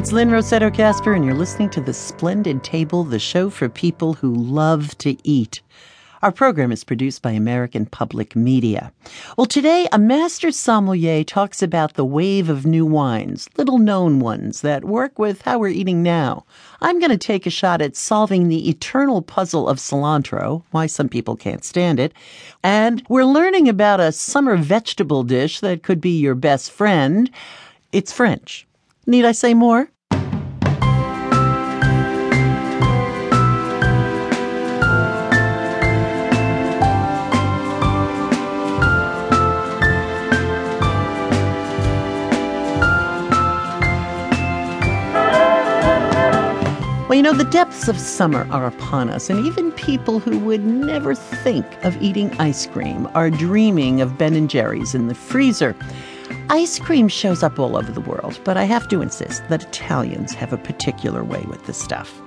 It's Lynne Rossetto Kasper, and you're listening to The Splendid Table, the show for people who love to eat. Our program is produced by American Public Media. Well, today, a master sommelier talks about the wave of new wines, little known ones that work with how we're eating now. I'm going to take a shot at solving the eternal puzzle of cilantro, why some people can't stand it. And we're learning about a summer vegetable dish that could be your best friend. It's French. Need I say more? Well, you know, the depths of summer are upon us, and even people who would never think of eating ice cream are dreaming of Ben and Jerry's in the freezer. Ice cream shows up all over the world, but I have to insist that Italians have a particular way with this stuff.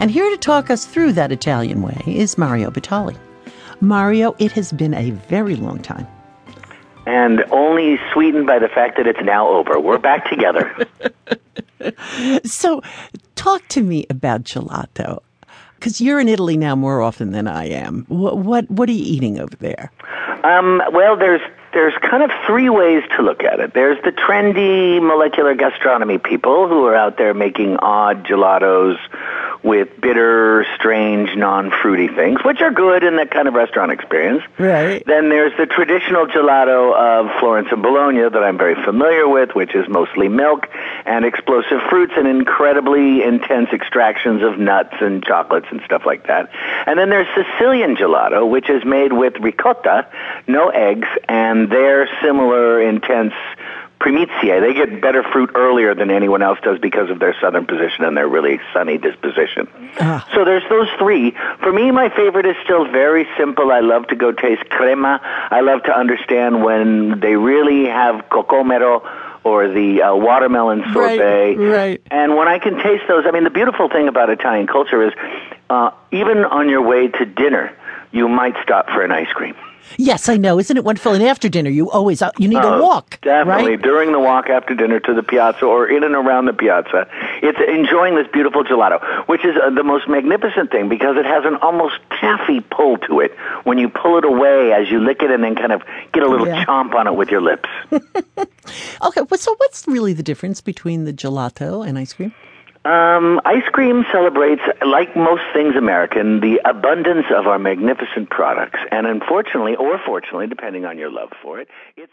And here to talk us through that Italian way is Mario Batali. Mario, it has been a very long time. And only sweetened by the fact that it's now over. We're back together. so, talk to me about gelato. Because you're in Italy now more often than I am. What what, what are you eating over there? Um, well, there's there's kind of three ways to look at it. There's the trendy molecular gastronomy people who are out there making odd gelatos with bitter, strange, non-fruity things, which are good in that kind of restaurant experience. Right. Then there's the traditional gelato of Florence and Bologna that I'm very familiar with, which is mostly milk and explosive fruits and incredibly intense extractions of nuts and chocolates and stuff like that. And then there's Sicilian gelato, which is made with ricotta, no eggs, and they're similar intense primizie. They get better fruit earlier than anyone else does because of their southern position and their really sunny disposition. Ah. So there's those three. For me, my favorite is still very simple. I love to go taste crema. I love to understand when they really have cocomero or the uh, watermelon sorbet. Right, right. And when I can taste those, I mean, the beautiful thing about Italian culture is uh, even on your way to dinner, you might stop for an ice cream. Yes, I know. Isn't it wonderful? And after dinner, you always uh, you need Oh, a walk, Definitely right? during the walk after dinner to the piazza or in and around the piazza. It's enjoying this beautiful gelato, which is uh, the most magnificent thing because it has an almost taffy pull to it when you pull it away as you lick it and then kind of get a little Yeah. chomp on it with your lips. Okay, well, so what's really the difference between the gelato and ice cream? Um, ice cream celebrates, like most things American, the abundance of our magnificent products. And unfortunately, or fortunately, depending on your love for it, it's